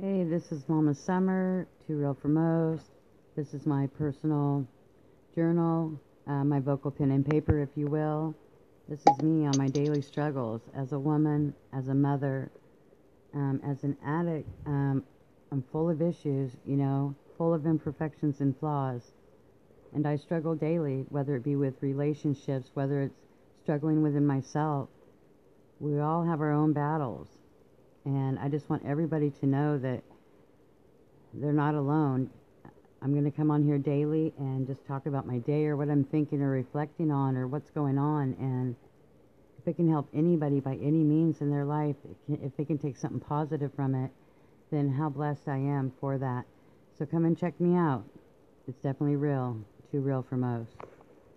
Hey, this is Mama Summer, Too Real for Most. This is my personal journal, uh, my vocal pen and paper, if you will. This is me on my daily struggles as a woman, as a mother, um, as an addict. Um, I'm full of issues, you know, full of imperfections and flaws. And I struggle daily, whether it be with relationships, whether it's struggling within myself. We all have our own battles. And I just want everybody to know that they're not alone. I'm going to come on here daily and just talk about my day or what I'm thinking or reflecting on or what's going on. And if it can help anybody by any means in their life, if they can take something positive from it, then how blessed I am for that. So come and check me out. It's definitely real, too real for most.